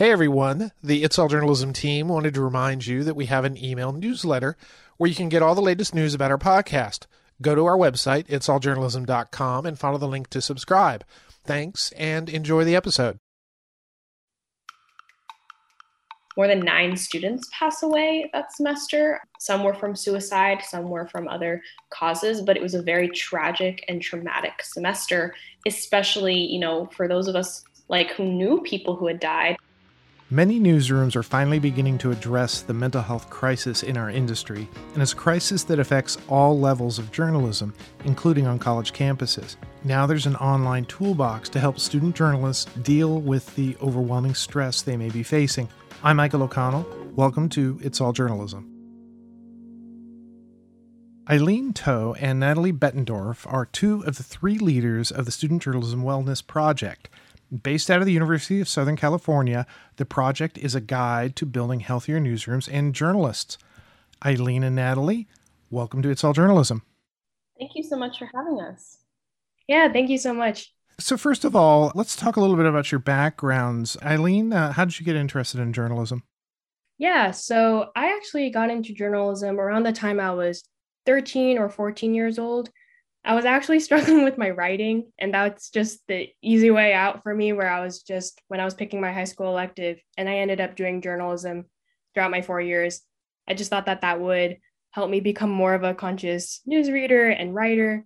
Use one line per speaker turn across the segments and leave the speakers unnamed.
Hey everyone, the It's All Journalism team wanted to remind you that we have an email newsletter where you can get all the latest news about our podcast. Go to our website, itsalljournalism.com, and follow the link to subscribe. Thanks and enjoy the episode.
More than nine students pass away that semester. Some were from suicide, some were from other causes, but it was a very tragic and traumatic semester, especially, you know, for those of us like who knew people who had died.
Many newsrooms are finally beginning to address the mental health crisis in our industry, and it's a crisis that affects all levels of journalism, including on college campuses. Now there's an online toolbox to help student journalists deal with the overwhelming stress they may be facing. I'm Michael O'Connell. Welcome to It's All Journalism. Eileen Toh and Natalie Bettendorf are two of the three leaders of the Student Journalism Wellness Project. Based out of the University of Southern California, the project is a guide to building healthier newsrooms and journalists. Eileen and Natalie, welcome to It's All Journalism.
Thank you so much for having us.
Yeah, thank you so much.
So, first of all, let's talk a little bit about your backgrounds. Eileen, uh, how did you get interested in journalism?
Yeah, so I actually got into journalism around the time I was 13 or 14 years old. I was actually struggling with my writing, and that's just the easy way out for me. Where I was just when I was picking my high school elective, and I ended up doing journalism throughout my four years. I just thought that that would help me become more of a conscious news reader and writer.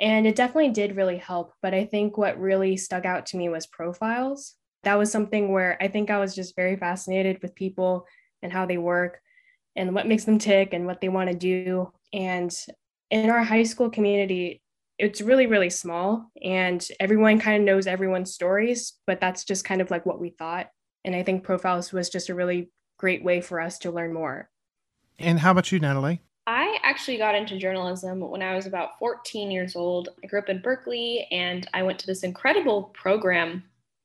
And it definitely did really help. But I think what really stuck out to me was profiles. That was something where I think I was just very fascinated with people and how they work and what makes them tick and what they want to do. And in our high school community, it's really, really small and everyone kind of knows everyone's stories, but that's just kind of like what we thought. And I think profiles was just a really great way for us to learn more.
And how about you, Natalie?
I actually got into journalism when I was about 14 years old. I grew up in Berkeley and I went to this incredible program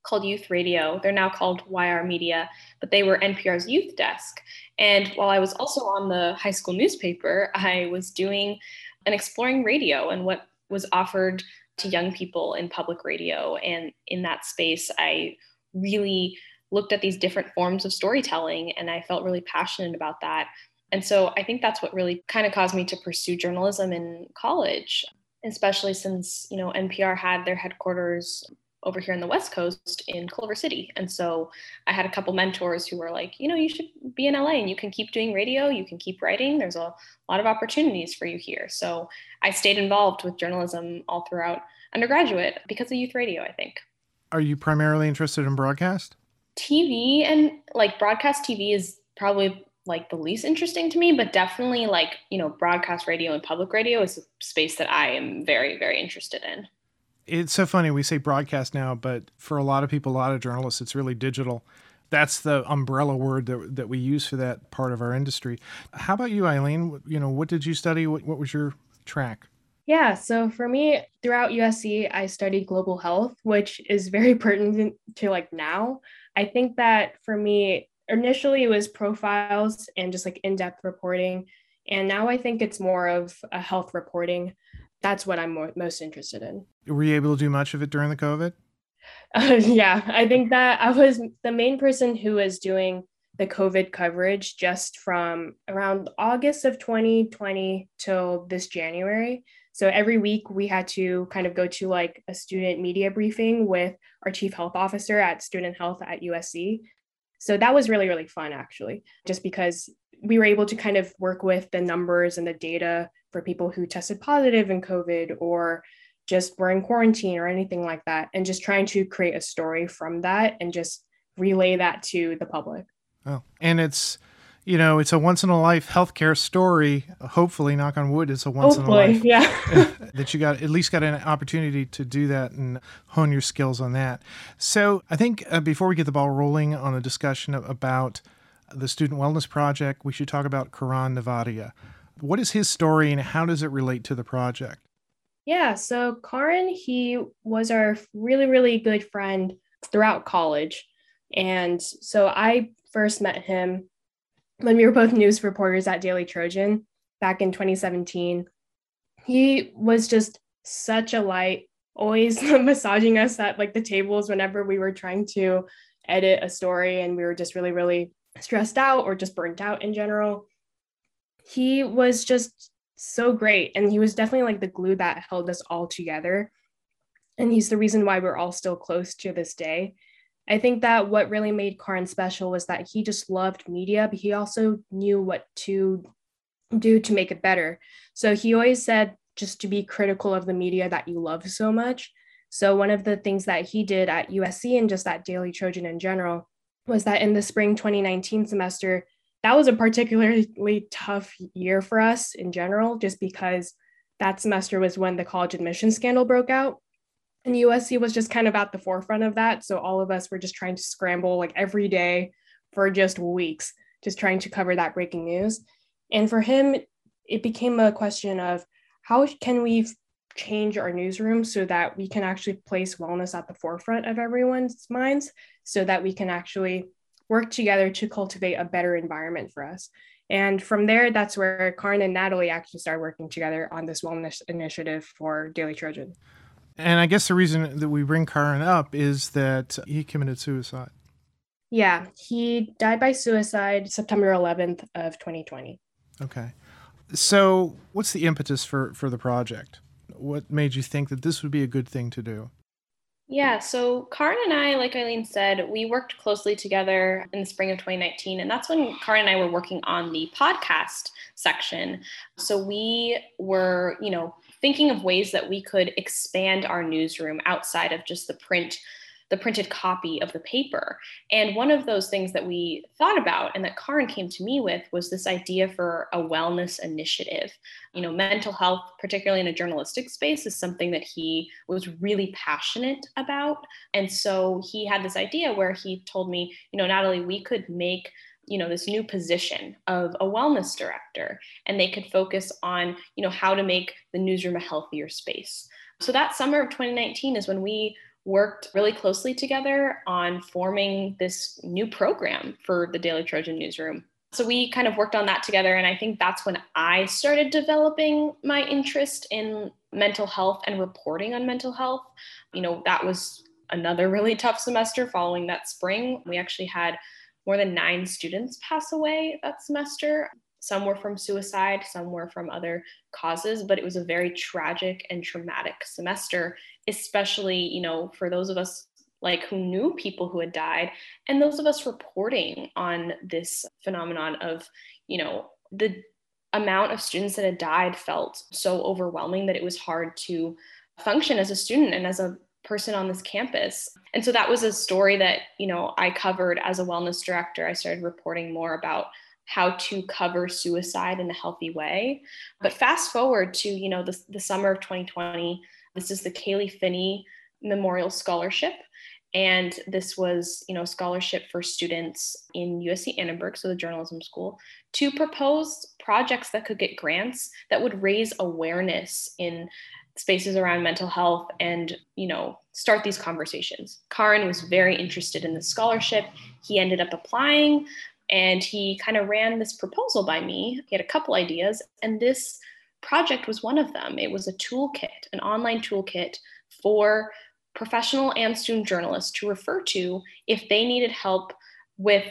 called Youth Radio. They're now called YR Media, but they were NPR's youth desk. And while I was also on the high school newspaper, I was doing and exploring radio and what was offered to young people in public radio. And in that space, I really looked at these different forms of storytelling and I felt really passionate about that. And so I think that's what really kind of caused me to pursue journalism in college, especially since, you know, NPR had their headquarters over here in the West Coast in Culver City. And so I had a couple mentors who were like, you know, you should be in LA and you can keep doing radio, you can keep writing. There's a lot of opportunities for you here. So I stayed involved with journalism all throughout undergraduate because of youth radio, I think.
Are you primarily interested in broadcast?
TV and like broadcast TV is probably like the least interesting to me, but definitely like, you know, broadcast radio and public radio is a space that I am very, very interested in
it's so funny we say broadcast now, but for a lot of people, a lot of journalists, it's really digital. That's the umbrella word that, that we use for that part of our industry. How about you, Eileen? You know, what did you study? What, what was your track?
Yeah, so for me, throughout USC, I studied global health, which is very pertinent to like now. I think that for me, initially it was profiles and just like in depth reporting. And now I think it's more of a health reporting that's what I'm more, most interested in.
Were you able to do much of it during the COVID?
Uh, yeah, I think that I was the main person who was doing the COVID coverage just from around August of 2020 till this January. So every week we had to kind of go to like a student media briefing with our chief health officer at student health at USC. So that was really, really fun actually, just because we were able to kind of work with the numbers and the data for people who tested positive in COVID or just were in quarantine or anything like that, and just trying to create a story from that and just relay that to the public.
Oh, and it's you know, it's a once in a life healthcare story. Hopefully, knock on wood, it's a once
Hopefully,
in a life.
Yeah.
that you got at least got an opportunity to do that and hone your skills on that. So, I think uh, before we get the ball rolling on a discussion about the Student Wellness Project, we should talk about Karan Nevatia. What is his story and how does it relate to the project?
Yeah, so Karan, he was our really, really good friend throughout college. And so I first met him when we were both news reporters at Daily Trojan back in 2017. He was just such a light, always massaging us at like the tables whenever we were trying to edit a story and we were just really, really stressed out or just burnt out in general. He was just so great. And he was definitely like the glue that held us all together. And he's the reason why we're all still close to this day. I think that what really made Karan special was that he just loved media, but he also knew what to do to make it better. So he always said just to be critical of the media that you love so much. So one of the things that he did at USC and just at Daily Trojan in general was that in the spring 2019 semester, that was a particularly tough year for us in general, just because that semester was when the college admission scandal broke out. And USC was just kind of at the forefront of that. So all of us were just trying to scramble like every day for just weeks, just trying to cover that breaking news. And for him, it became a question of how can we change our newsroom so that we can actually place wellness at the forefront of everyone's minds so that we can actually work together to cultivate a better environment for us. And from there, that's where Karan and Natalie actually started working together on this wellness initiative for Daily Trojan.
And I guess the reason that we bring Karan up is that he committed suicide.
Yeah, he died by suicide September 11th of 2020.
Okay. So, what's the impetus for for the project? What made you think that this would be a good thing to do?
Yeah, so Karan and I, like Eileen said, we worked closely together in the spring of 2019. And that's when Karan and I were working on the podcast section. So we were, you know, thinking of ways that we could expand our newsroom outside of just the print the printed copy of the paper. And one of those things that we thought about and that Karan came to me with was this idea for a wellness initiative. You know, mental health, particularly in a journalistic space, is something that he was really passionate about. And so he had this idea where he told me, you know, Natalie, we could make you know this new position of a wellness director and they could focus on you know how to make the newsroom a healthier space so that summer of 2019 is when we worked really closely together on forming this new program for the Daily Trojan newsroom. So we kind of worked on that together. And I think that's when I started developing my interest in mental health and reporting on mental health. You know, that was another really tough semester following that spring. We actually had more than nine students pass away that semester. Some were from suicide, some were from other causes, but it was a very tragic and traumatic semester, especially, you know, for those of us like who knew people who had died and those of us reporting on this phenomenon of, you know, the amount of students that had died felt so overwhelming that it was hard to function as a student and as a person on this campus. And so that was a story that, you know, I covered as a wellness director. I started reporting more about how to cover suicide in a healthy way. But fast forward to, you know, the, the summer of 2020, this is the Kaylee Finney Memorial Scholarship. And this was, you know, a scholarship for students in USC Annenberg, so the journalism school, to propose projects that could get grants that would raise awareness in spaces around mental health and you know start these conversations karan was very interested in the scholarship he ended up applying and he kind of ran this proposal by me. He had a couple ideas, and this project was one of them. It was a toolkit, an online toolkit for professional and student journalists to refer to if they needed help with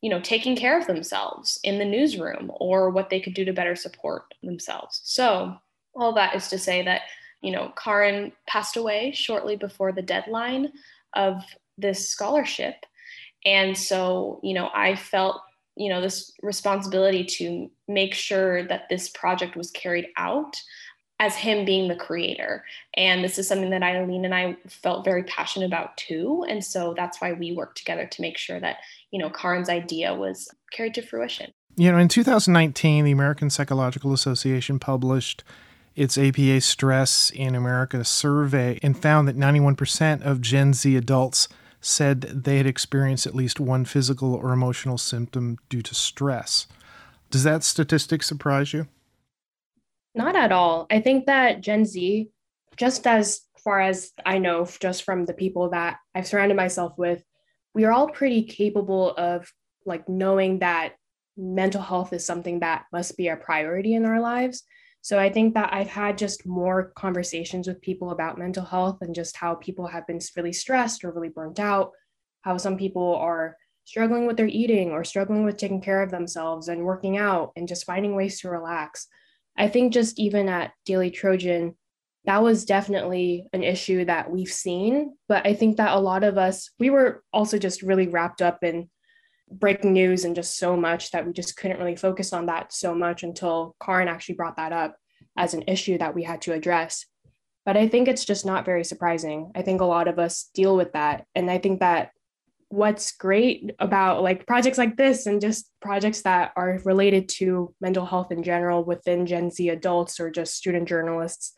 you know taking care of themselves in the newsroom or what they could do to better support themselves so all that is to say that you know karan passed away shortly before the deadline of this scholarship and so, you know, I felt, you know, this responsibility to make sure that this project was carried out as him being the creator. And this is something that Eileen and I felt very passionate about too. And so that's why we worked together to make sure that, you know, Karan's idea was carried to fruition.
You know, in 2019, the American Psychological Association published its APA Stress in America survey and found that 91% of Gen Z adults said they had experienced at least one physical or emotional symptom due to stress. Does that statistic surprise you?
Not at all. I think that Gen Z, just as far as I know, just from the people that I've surrounded myself with, we are all pretty capable of like knowing that mental health is something that must be a priority in our lives. So I think that I've had just more conversations with people about mental health and just how people have been really stressed or really burnt out. how some people are struggling with their eating or struggling with taking care of themselves and working out and just finding ways to relax. I think just even at Daily Trojan, that was definitely an issue that we've seen. But I think that a lot of us, we were also just really wrapped up in breaking news and just so much that we just couldn't really focus on that so much until Karan actually brought that up as an issue that we had to address. But I think it's just not very surprising. I think a lot of us deal with that. And I think that what's great about like projects like this and just projects that are related to mental health in general within Gen Z adults or just student journalists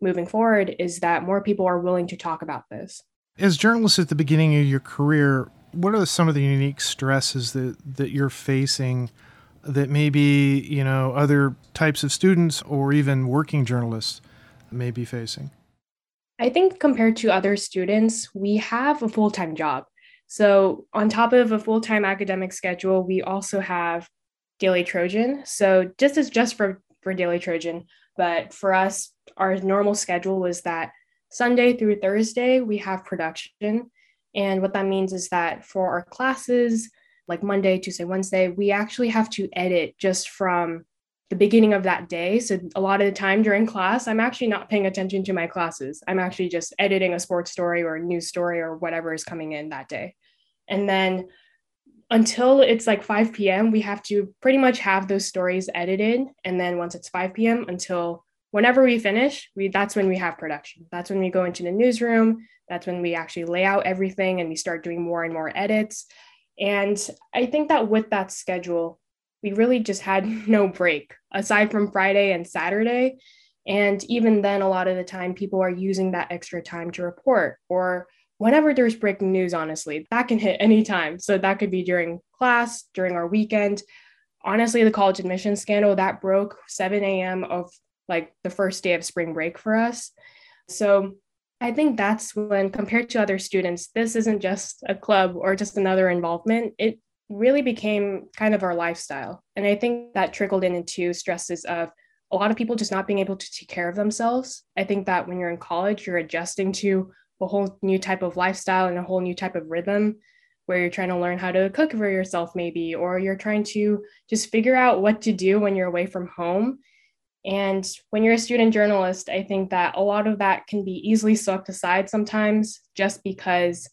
moving forward is that more people are willing to talk about this.
As journalists at the beginning of your career, what are some of the unique stresses that, that you're facing that maybe, you know, other types of students or even working journalists may be facing?
I think compared to other students, we have a full-time job. So, on top of a full time academic schedule, we also have Daily Trojan. So, just as just for, for Daily Trojan, but for us, our normal schedule was that Sunday through Thursday, we have production. And what that means is that for our classes, like Monday, Tuesday, Wednesday, we actually have to edit just from the beginning of that day. So a lot of the time during class, I'm actually not paying attention to my classes. I'm actually just editing a sports story or a news story or whatever is coming in that day. And then until it's like 5 p.m., we have to pretty much have those stories edited. And then once it's 5 p.m. until whenever we finish, we that's when we have production. That's when we go into the newsroom. That's when we actually lay out everything and we start doing more and more edits. And I think that with that schedule, we really just had no break aside from Friday and Saturday. And even then, a lot of the time, people are using that extra time to report or whenever there's breaking news, honestly, that can hit any time. So that could be during class, during our weekend. Honestly, the college admission scandal that broke 7 a.m. of like the first day of spring break for us. So I think that's when, compared to other students, this isn't just a club or just another involvement. It really became kind of our lifestyle. And I think that trickled in into stresses of a lot of people just not being able to take care of themselves. I think that when you're in college, you're adjusting to a whole new type of lifestyle and a whole new type of rhythm where you're trying to learn how to cook for yourself, maybe, or you're trying to just figure out what to do when you're away from home. And when you're a student journalist, I think that a lot of that can be easily swept aside sometimes just because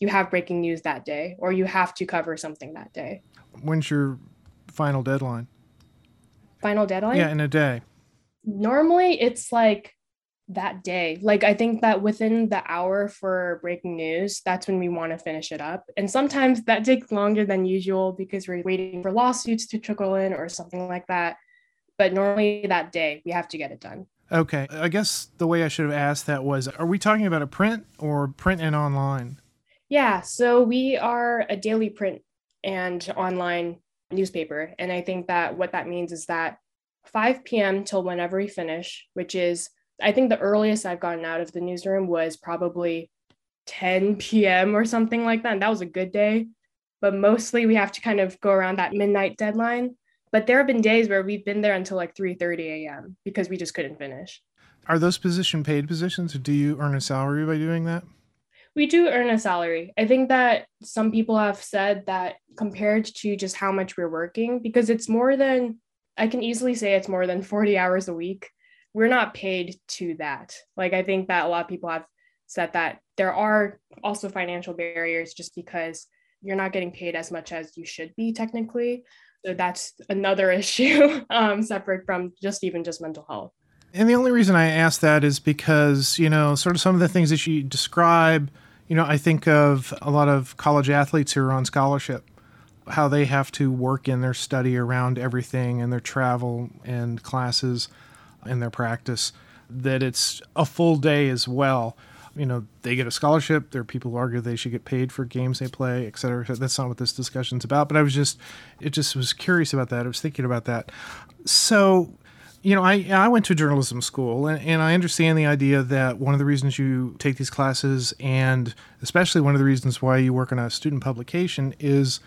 you have breaking news that day or you have to cover something that day.
When's your final deadline?
Final deadline?
Yeah, in a day.
Normally it's like that day. Like I think that within the hour for breaking news, that's when we want to finish it up. And sometimes that takes longer than usual because we're waiting for lawsuits to trickle in or something like that. But normally that day, we have to get it done.
Okay. I guess the way I should have asked that was are we talking about a print or print and online?
Yeah, so we are a daily print and online newspaper. And I think that what that means is that 5 p.m. till whenever we finish, which is, I think the earliest I've gotten out of the newsroom was probably 10 p.m. or something like that. And that was a good day. But mostly we have to kind of go around that midnight deadline. But there have been days where we've been there until like 3:30 a.m. because we just couldn't finish.
Are those position paid positions or do you earn a salary by doing that?
we do earn a salary. I think that some people have said that compared to just how much we're working, because it's more than, I can easily say it's more than 40 hours a week. We're not paid to that. Like, I think that a lot of people have said that there are also financial barriers just because you're not getting paid as much as you should be technically. So that's another issue um, separate from just even just mental health.
And the only reason I ask that is because, you know, sort of some of the things that you describe you know, I think of a lot of college athletes who are on scholarship, how they have to work in their study around everything and their travel and classes and their practice, that it's a full day as well. You know, they get a scholarship. There are people who argue they should get paid for games they play, et cetera. That's not what this discussion's about. But I was just, it just was curious about that. I was thinking about that. So, you know, I I went to journalism school, and, and I understand the idea that one of the reasons you take these classes, and especially one of the reasons why you work on a student publication, is,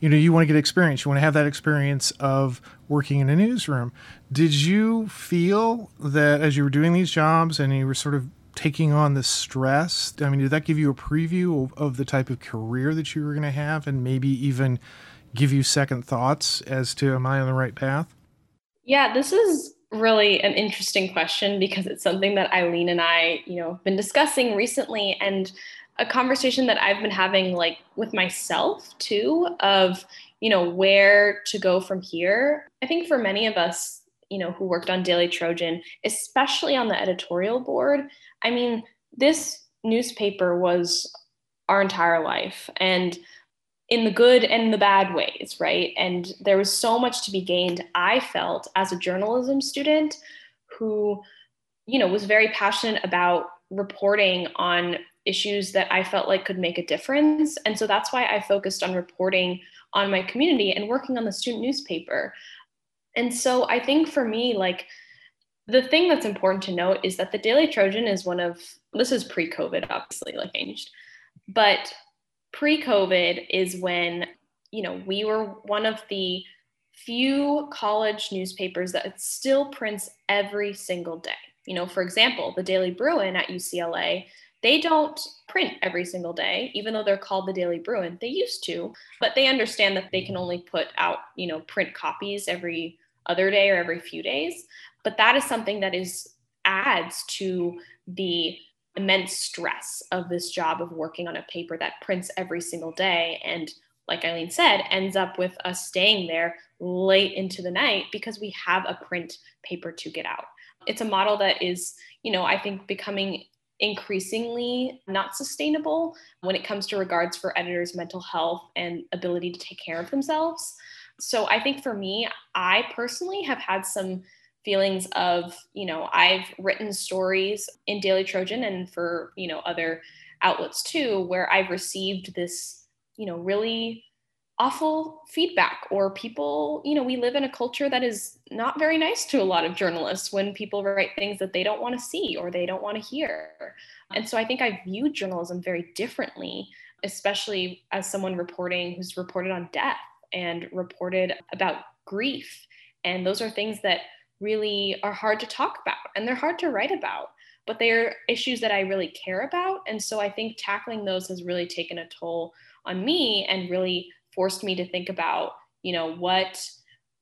you know, you want to get experience. You want to have that experience of working in a newsroom. Did you feel that as you were doing these jobs and you were sort of taking on the stress? I mean, did that give you a preview of, of the type of career that you were going to have and maybe even give you second thoughts as to am I on the right path?
Yeah, this is really an interesting question because it's something that Eileen and I, you know, have been discussing recently and a conversation that I've been having like with myself too of, you know, where to go from here. I think for many of us, you know, who worked on Daily Trojan, especially on the editorial board, I mean, this newspaper was our entire life and in the good and the bad ways, right? And there was so much to be gained, I felt, as a journalism student who, you know, was very passionate about reporting on issues that I felt like could make a difference. And so that's why I focused on reporting on my community and working on the student newspaper. And so I think for me, like, the thing that's important to note is that the Daily Trojan is one of, this is pre COVID, obviously, like changed, but pre COVID is when, you know, we were one of the few college newspapers that still prints every single day. You know, for example, the Daily Bruin at UCLA, they don't print every single day, even though they're called the Daily Bruin. They used to, but they understand that they can only put out, you know, print copies every other day or every few days. But that is something that is adds to the immense stress of this job of working on a paper that prints every single day and like Eileen said, ends up with us staying there late into the night because we have a print paper to get out. It's a model that is, you know, I think becoming increasingly not sustainable when it comes to regards for editors' mental health and ability to take care of themselves. So I think for me, I personally have had some feelings of, you know, I've written stories in Daily Trojan and for, you know, other outlets too, where I've received this, you know, really awful feedback or people, you know, we live in a culture that is not very nice to a lot of journalists when people write things that they don't want to see or they don't want to hear. And so I think I view journalism very differently, especially as someone reporting who's reported on death and reported about grief. And those are things that really are hard to talk about and they're hard to write about, but they're issues that I really care about. And so I think tackling those has really taken a toll on me and really forced me to think about, you know, what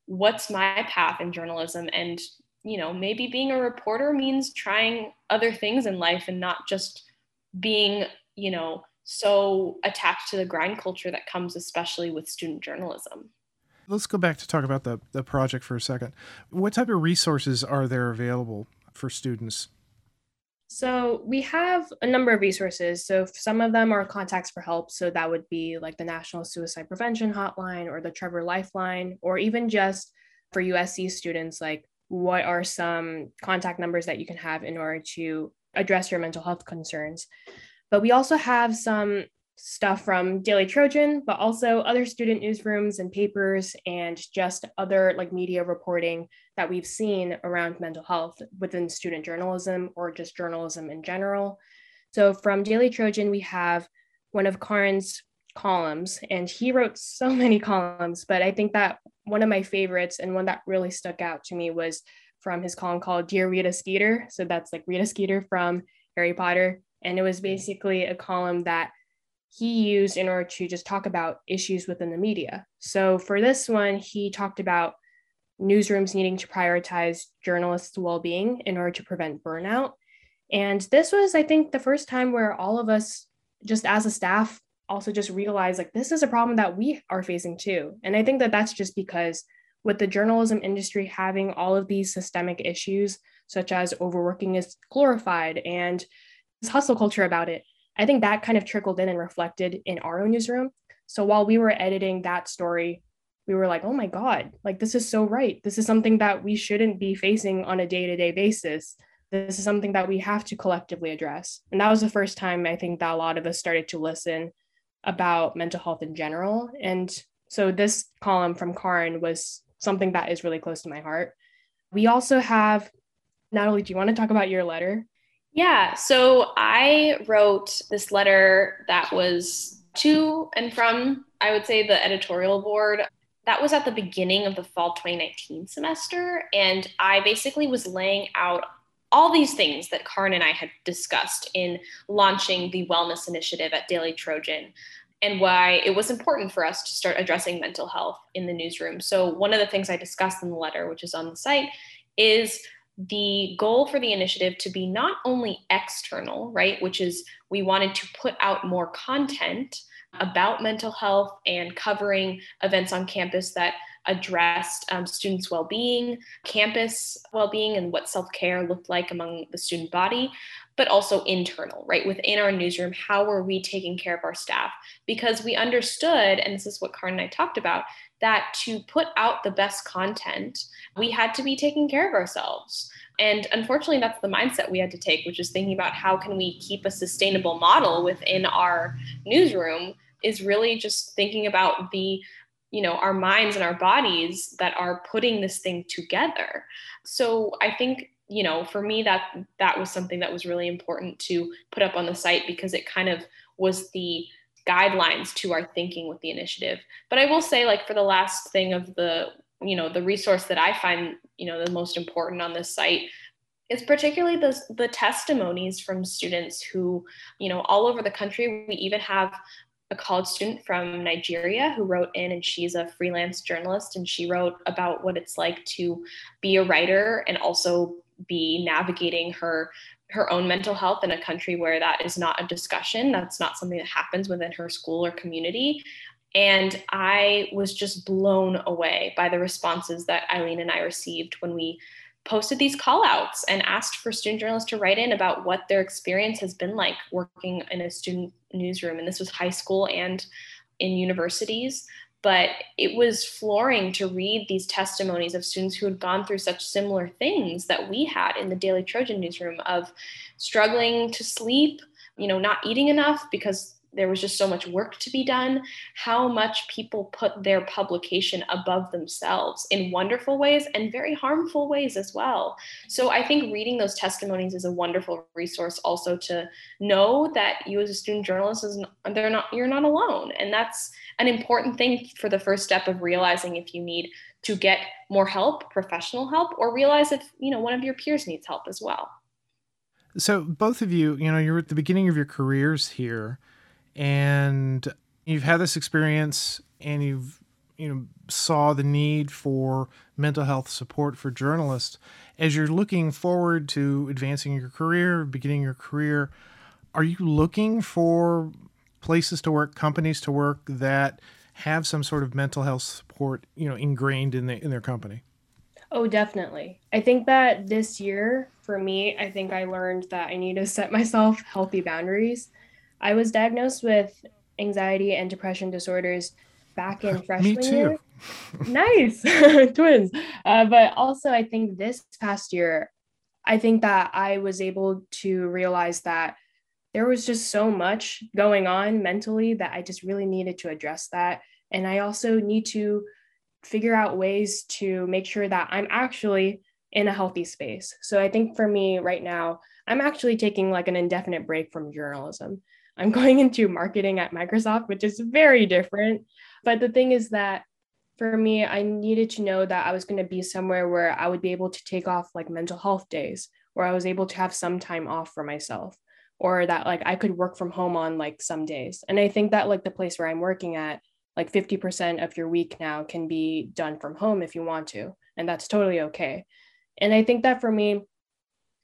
what's my path in journalism and you know maybe being a reporter means trying other things in life and not just being you know so attached to the grind culture that comes especially with student journalism
Let's go back to talk about the, the project for a second. What type of resources are there available for students?
So we have a number of resources. So some of them are contacts for help. So that would be like the National Suicide Prevention Hotline or the Trevor Lifeline, or even just for USC students, like what are some contact numbers that you can have in order to address your mental health concerns. But we also have some stuff from Daily Trojan, but also other student newsrooms and papers and just other like media reporting that we've seen around mental health within student journalism or just journalism in general. So from Daily Trojan, we have one of Karan's columns, and he wrote so many columns, but I think that one of my favorites and one that really stuck out to me was from his column called Dear Rita Skeeter. So that's like Rita Skeeter from Harry Potter. And it was basically a column that he used in order to just talk about issues within the media. So for this one, he talked about newsrooms needing to prioritize journalists' well being in order to prevent burnout. And this was, I think, the first time where all of us, just as a staff, also just realized like this is a problem that we are facing too. And I think that that's just because with the journalism industry having all of these systemic issues, such as overworking is glorified and hustle culture about it, I think that kind of trickled in and reflected in our own newsroom. So while we were editing that story, we were like, oh my God, like this is so right. This is something that we shouldn't be facing on a day to day basis. This is something that we have to collectively address. And that was the first time I think that a lot of us started to listen about mental health in general. And so this column from Karan was something that is really close to my heart. We also have, Natalie, do you want to talk about your letter?
Yeah, so I wrote this letter that was to and from, I would say, the editorial board. That was at the beginning of the fall 2019 semester. And I basically was laying out all these things that Karan and I had discussed in launching the wellness initiative at Daily Trojan and why it was important for us to start addressing mental health in the newsroom. So, one of the things I discussed in the letter, which is on the site, is the goal for the initiative to be not only external, right, which is we wanted to put out more content about mental health and covering events on campus that addressed um, students' well being, campus well being, and what self care looked like among the student body, but also internal, right? Within our newsroom, how are we taking care of our staff? Because we understood, and this is what Karan and I talked about, that to put out the best content, we had to be taking care of ourselves. And unfortunately, that's the mindset we had to take, which is thinking about how can we keep a sustainable model within our newsroom is really just thinking about the you know our minds and our bodies that are putting this thing together so i think you know for me that that was something that was really important to put up on the site because it kind of was the guidelines to our thinking with the initiative. But i will say like for the last thing of the you know the resource that i find you know the most important on this site is particularly the, the testimonies from students who you know all over the country we even have a college student from Nigeria who wrote in, and she's a freelance journalist, and she wrote about what it's like to be a writer and also be navigating her her own mental health in a country where that is not a discussion that's not something that happens within her school or community and i was just blown away by the responses that eileen and i received when we posted these call outs and asked for student journalists to write in about what their experience has been like working in a student newsroom. And this was high school and in universities. But it was flooring to read these testimonies of students who had gone through such similar things that we had in the Daily Trojan newsroom of struggling to sleep, you know, not eating enough because there was just so much work to be done, how much people put their publication above themselves in wonderful ways and very harmful ways as well. So I think reading those testimonies is a wonderful resource also to know that you as a student journalist is they're not you're not alone. And that's an important thing for the first step of realizing if you need to get more help, professional help, or realize if you know one of your peers needs help as well.
So both of you, you know, you're at the beginning of your careers here and you've had this experience and you've you know saw the need for mental health support for journalists as you're looking forward to advancing your career beginning your career are you looking for places to work companies to work that have some sort of mental health support you know ingrained in, the, in their company?
Oh definitely. I think that this year for me i think i learned that i need to set myself healthy boundaries. I was diagnosed with anxiety and depression disorders back in freshman year. nice, twins. Uh, but also, I think this past year, I think that I was able to realize that there was just so much going on mentally that I just really needed to address that. And I also need to figure out ways to make sure that I'm actually in a healthy space. So I think for me right now, I'm actually taking like an indefinite break from journalism. I'm going into marketing at Microsoft, which is very different. But the thing is that for me, I needed to know that I was going to be somewhere where I would be able to take off like mental health days, where I was able to have some time off for myself, or that like I could work from home on like some days. And I think that like the place where I'm working at, like 50% of your week now can be done from home if you want to. And that's totally okay. And I think that for me,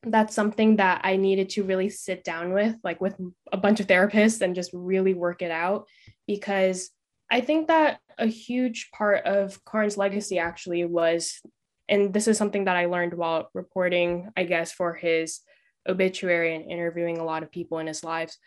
that's something that I needed to really sit down with, like with a bunch of therapists and just really work it out. Because I think that a huge part of Karan's legacy actually was, and this is something that I learned while reporting, I guess, for his obituary and interviewing a lot of people in his lives.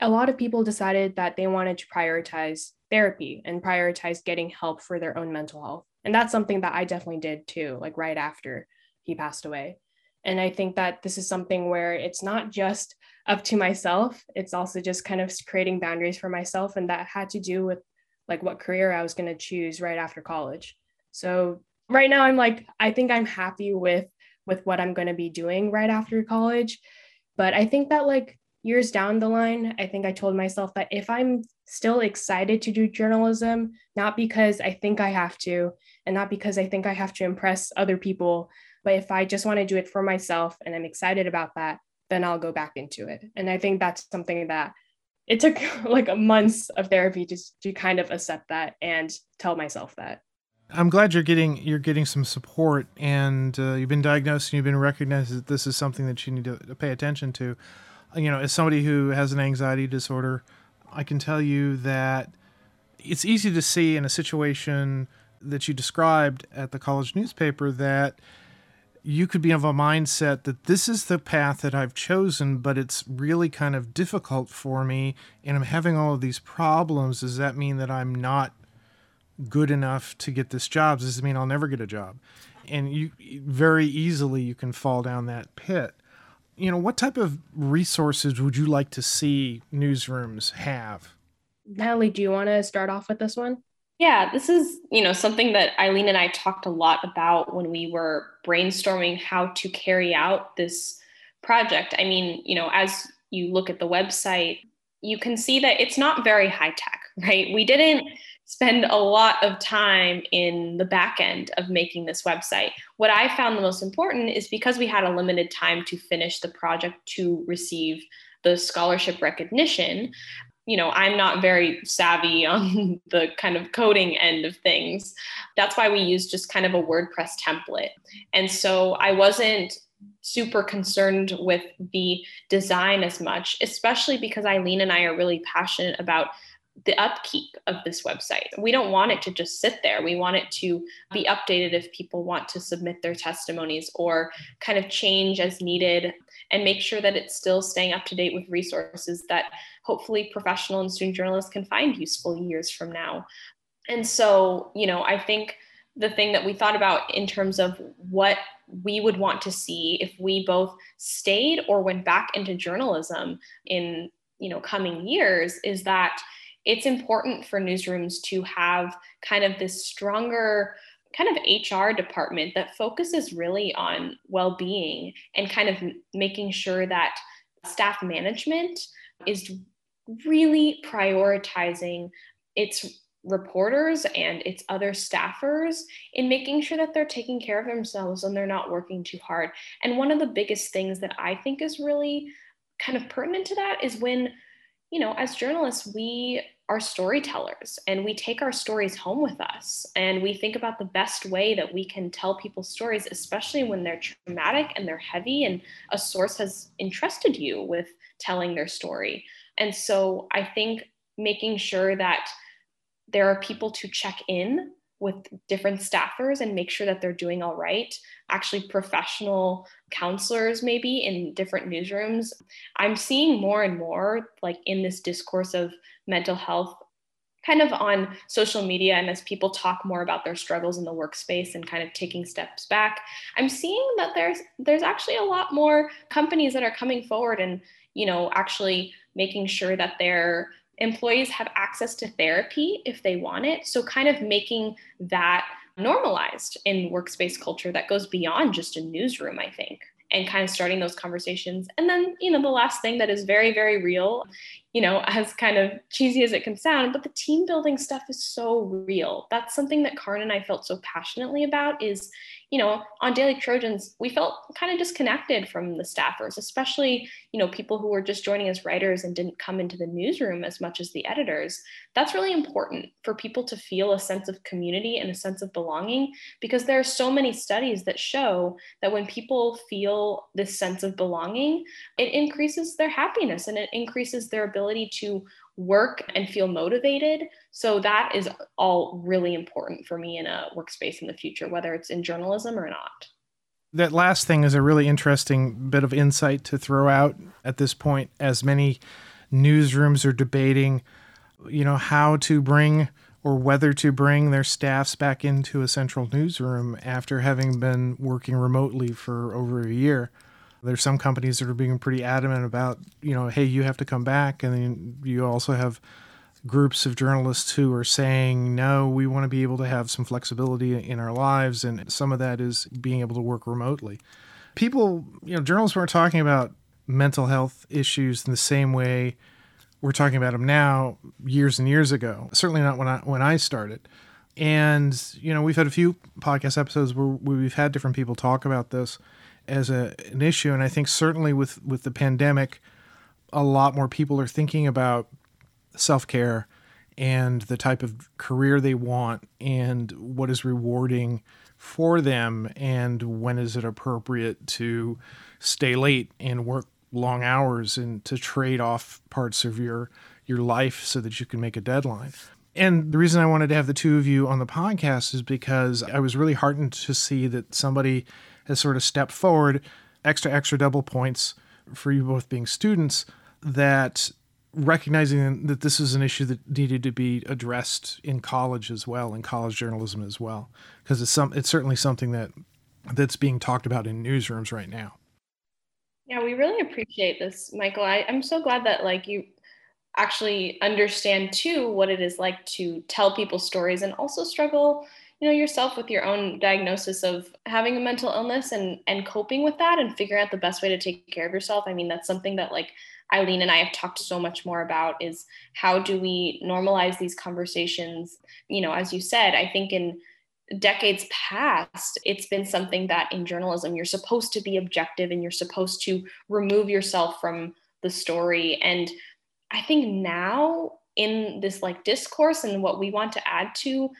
A lot of people decided that they wanted to prioritize therapy and prioritize getting help for their own mental health. And that's something that I definitely did too, like right after he passed away. And I think that this is something where it's not just up to myself, it's also just kind of creating boundaries for myself. And that had to do with like what career I was going to choose right after college. So right now I'm like, I think I'm happy with with what I'm going to be doing right after college. But I think that like years down the line, I think I told myself that if I'm still excited to do journalism, not because I think I have to, and not because I think I have to impress other people, but if I just want to do it for myself and I'm excited about that, then I'll go back into it. And I think that's something that it took like months of therapy just to kind of accept that and tell myself that.
I'm glad you're getting you're getting some support, and uh, you've been diagnosed and you've been recognized that this is something that you need to, to pay attention to. You know, as somebody who has an anxiety disorder, I can tell you that it's easy to see in a situation that you described at the college newspaper that you could be of a mindset that this is the path that I've chosen, but it's really kind of difficult for me and I'm having all of these problems. Does that mean that I'm not good enough to get this job? Does it mean I'll never get a job? And you very easily you can fall down that pit you know, what type of resources would you like to see newsrooms have?
Natalie, do you want to start off with this one?
Yeah, this is, you know, something that Eileen and I talked a lot about when we were brainstorming how to carry out this project. I mean, you know, as you look at the website, you can see that it's not very high tech, right? We didn't spend a lot of time in the back end of making this website. What I found the most important is because we had a limited time to finish the project to receive the scholarship recognition. You know, I'm not very savvy on the kind of coding end of things. That's why we use just kind of a WordPress template. And so I wasn't super concerned with the design as much, especially because Eileen and I are really passionate about the upkeep of this website. We don't want it to just sit there. We want it to be updated if people want to submit their testimonies or kind of change as needed and make sure that it's still staying up to date with resources that hopefully professional and student journalists can find useful years from now. And so, you know, I think the thing that we thought about in terms of what we would want to see if we both stayed or went back into journalism in you know coming years is that it's important for newsrooms to have kind of this stronger kind of HR department that focuses really on well being and kind of making sure that staff management is really prioritizing its reporters and its other staffers in making sure that they're taking care of themselves and they're not working too hard. And one of the biggest things that I think is really kind of pertinent to that is when, you know, as journalists, we are storytellers and we take our stories home with us and we think about the best way that we can tell people stories especially when they're traumatic and they're heavy and a source has entrusted you with telling their story and so i think making sure that there are people to check in with different staffers and make sure that they're doing all right. Actually, professional counselors, maybe in different newsrooms. I'm seeing more and more, like in this discourse of mental health, kind of on social media, and as people talk more about their struggles in the workspace and kind of taking steps back, I'm seeing that there's there's actually a lot more companies that are coming forward and you know actually making sure that they're employees have access to therapy if they want it. So, kind of making that normalized in workspace culture that goes beyond just a newsroom, I think, and kind of starting those conversations. And then, you know, the last thing that is very, very real, you know, as kind of cheesy as it can sound, but the team building stuff is so real. That's something that Karan and I felt so passionately about is, you know, on Daily Trojans, we felt kind of disconnected from the staffers, especially, you know, people who were just joining as writers and didn't come into the newsroom as much as the editors. That's really important for people to feel a sense of community and a sense of belonging because there are so many studies that show that when people feel this sense of belonging, it increases their happiness and it increases their ability to work and feel motivated. So that is all really important for me in a workspace in the future, whether it's in journalism or not.
That last thing is a really interesting bit of insight to throw out at this point, as many newsrooms are debating, you know, how to bring or whether to bring their staffs back into a central newsroom after having been working remotely for over a year. There's some companies that are being pretty adamant about, you know, hey, you have to come back. And then you also have groups of journalists who are saying, no, we want to be able to have some flexibility in our lives. And some of that is being able to work remotely. People, you know, journalists weren't talking about mental health issues in the same way we're talking about them now years and years ago. Certainly not when I when I started. And you know, we've had a few podcast episodes where we've had different people talk about this as a, an issue, and I think certainly with with the pandemic, a lot more people are thinking about self care and the type of career they want and what is rewarding for them and when is it appropriate to stay late and work long hours and to trade off parts of your your life so that you can make a deadline. And the reason I wanted to have the two of you on the podcast is because I was really heartened to see that somebody has sort of stepped forward, extra, extra double points for you both being students, that recognizing that this is an issue that needed to be addressed in college as well, in college journalism as well, because it's some it's certainly something that that's being talked about in newsrooms right now.
Yeah, we really appreciate this, Michael. I, I'm so glad that like you actually understand too what it is like to tell people stories and also struggle you know yourself with your own diagnosis of having a mental illness and and coping with that and figuring out the best way to take care of yourself i mean that's something that like eileen and i have talked so much more about is how do we normalize these conversations you know as you said i think in decades past, it's been something that in journalism, you're supposed to be objective and you're supposed to remove yourself from the story. And I think now in this like discourse and what we want to add to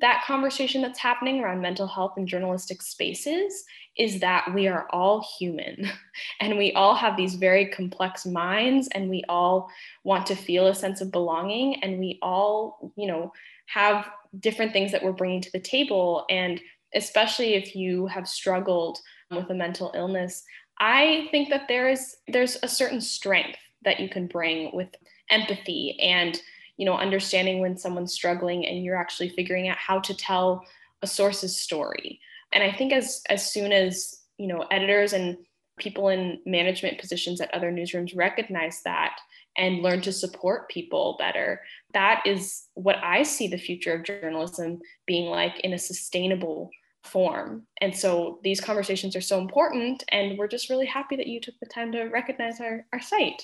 that conversation that's happening around mental health in journalistic spaces is that we are all human and we all have these very complex minds and we all want to feel a sense of belonging and we all you know have different things that we're bringing to the table. And especially if you have struggled with a mental illness, I think that there is there's a certain strength that you can bring with empathy and you know understanding when someone's struggling and you're actually figuring out how to tell a source's story. And I think as as soon as you know editors and people in management positions at other newsrooms recognize that and learn to support people better. That is what I see the future of journalism being like in a sustainable form. And so these conversations are so important. And we're just really happy that you took the time to recognize our, our site.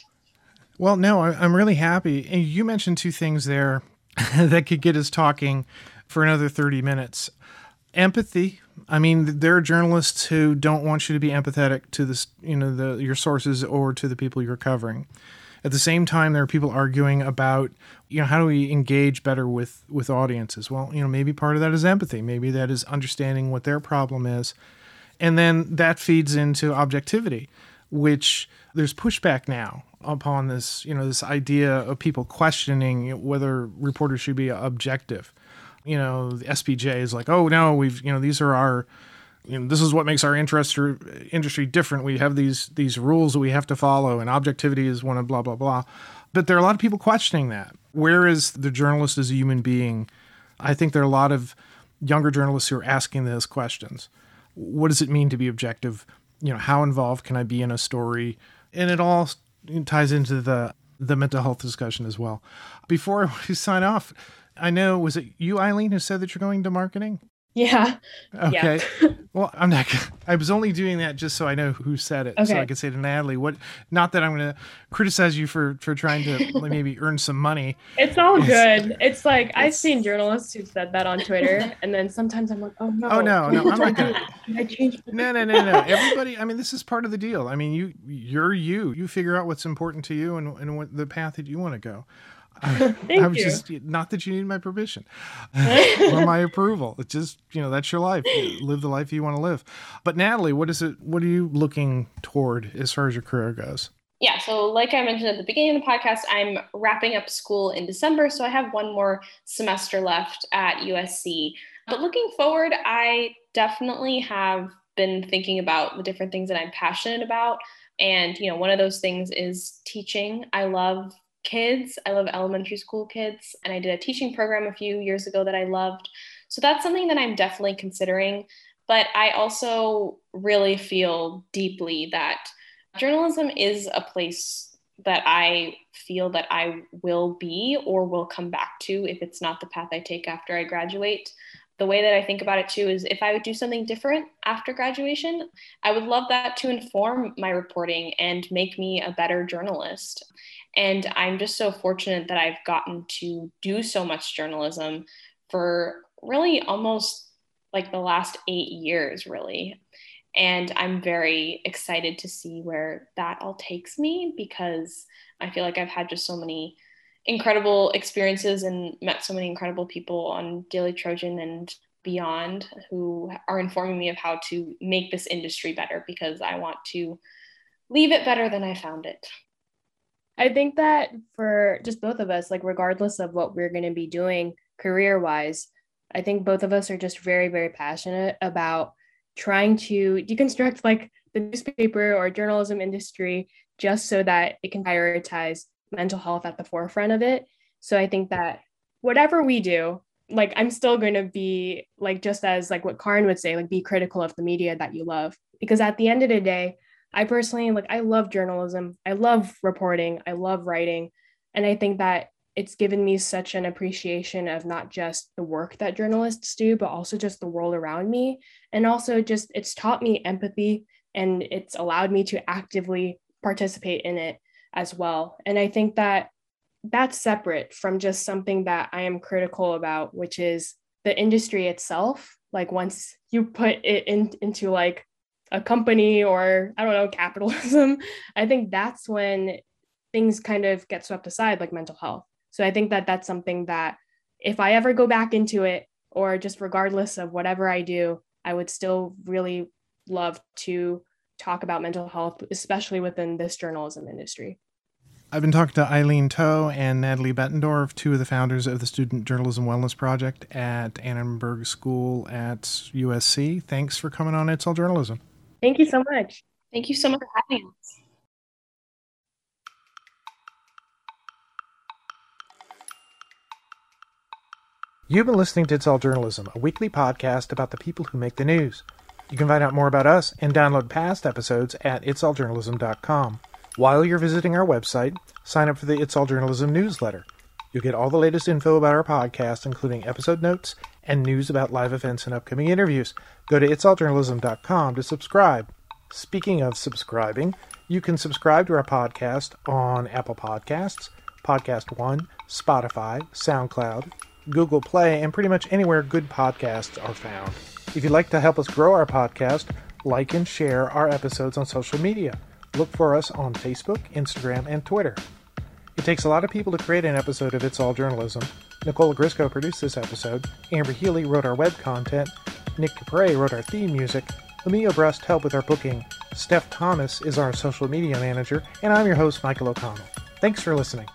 Well, no, I'm really happy. And you mentioned two things there that could get us talking for another 30 minutes. Empathy. I mean, there are journalists who don't want you to be empathetic to this, you know, the your sources or to the people you're covering. At the same time, there are people arguing about, you know, how do we engage better with with audiences? Well, you know, maybe part of that is empathy. Maybe that is understanding what their problem is, and then that feeds into objectivity, which there's pushback now upon this, you know, this idea of people questioning whether reporters should be objective. You know, the SPJ is like, oh no, we've, you know, these are our you know, this is what makes our interest industry different. We have these these rules that we have to follow, and objectivity is one of blah blah blah. But there are a lot of people questioning that. Where is the journalist as a human being? I think there are a lot of younger journalists who are asking those questions. What does it mean to be objective? You know, how involved can I be in a story? And it all ties into the the mental health discussion as well. Before we sign off, I know was it you, Eileen, who said that you're going to marketing?
Yeah.
Okay. Yeah. well, I'm not. I was only doing that just so I know who said it, okay. so I could say to Natalie. What? Not that I'm going to criticize you for for trying to maybe earn some money.
It's all good. It's like it's, I've seen journalists who said that on Twitter, and then sometimes I'm like, oh no.
Oh no, no, I'm not going to. No, no, no, no. Everybody. I mean, this is part of the deal. I mean, you, you're you. You figure out what's important to you and and what the path that you want to go.
Thank
I'm
you.
just not that you need my permission or my approval. It's just you know that's your life. live the life you want to live. But Natalie, what is it? What are you looking toward as far as your career goes?
Yeah, so like I mentioned at the beginning of the podcast, I'm wrapping up school in December, so I have one more semester left at USC. But looking forward, I definitely have been thinking about the different things that I'm passionate about. And, you know, one of those things is teaching. I love kids. I love elementary school kids, and I did a teaching program a few years ago that I loved. So that's something that I'm definitely considering. But I also really feel deeply that journalism is a place that I feel that I will be or will come back to if it's not the path I take after I graduate. The way that I think about it too is if I would do something different after graduation, I would love that to inform my reporting and make me a better journalist. And I'm just so fortunate that I've gotten to do so much journalism for really almost like the last eight years, really. And I'm very excited to see where that all takes me because I feel like I've had just so many incredible experiences and met so many incredible people on Daily Trojan and beyond who are informing me of how to make this industry better because I want to leave it better than I found it.
I think that for just both of us, like regardless of what we're going to be doing career wise, I think both of us are just very, very passionate about trying to deconstruct like the newspaper or journalism industry just so that it can prioritize mental health at the forefront of it. So I think that whatever we do, like I'm still going to be like just as like what Karan would say, like be critical of the media that you love. Because at the end of the day, I personally like I love journalism. I love reporting. I love writing. And I think that it's given me such an appreciation of not just the work that journalists do, but also just the world around me. And also just it's taught me empathy and it's allowed me to actively participate in it as well. And I think that that's separate from just something that I am critical about, which is the industry itself. Like once you put it in, into like a company or I don't know, capitalism, I think that's when things kind of get swept aside, like mental health. So I think that that's something that if I ever go back into it, or just regardless of whatever I do, I would still really love to talk about mental health, especially within this journalism industry.
I've been talking to Eileen Toh and Natalie Bettendorf, two of the founders of the Student Journalism Wellness Project at Annenberg School at USC. Thanks for coming on It's All Journalism.
Thank you so much.
Thank you so much for having us.
You've been listening to It's All Journalism, a weekly podcast about the people who make the news. You can find out more about us and download past episodes at itsalljournalism.com. While you're visiting our website, sign up for the It's All Journalism newsletter. You'll get all the latest info about our podcast, including episode notes and news about live events and upcoming interviews. Go to itsalljournalism.com to subscribe. Speaking of subscribing, you can subscribe to our podcast on Apple Podcasts, Podcast One, Spotify, SoundCloud, Google Play, and pretty much anywhere good podcasts are found. If you'd like to help us grow our podcast, like and share our episodes on social media. Look for us on Facebook, Instagram, and Twitter. It takes a lot of people to create an episode of It's All Journalism. Nicola Grisco produced this episode, Amber Healy wrote our web content, Nick Capre wrote our theme music, Emilio Brust helped with our booking, Steph Thomas is our social media manager, and I'm your host, Michael O'Connell. Thanks for listening.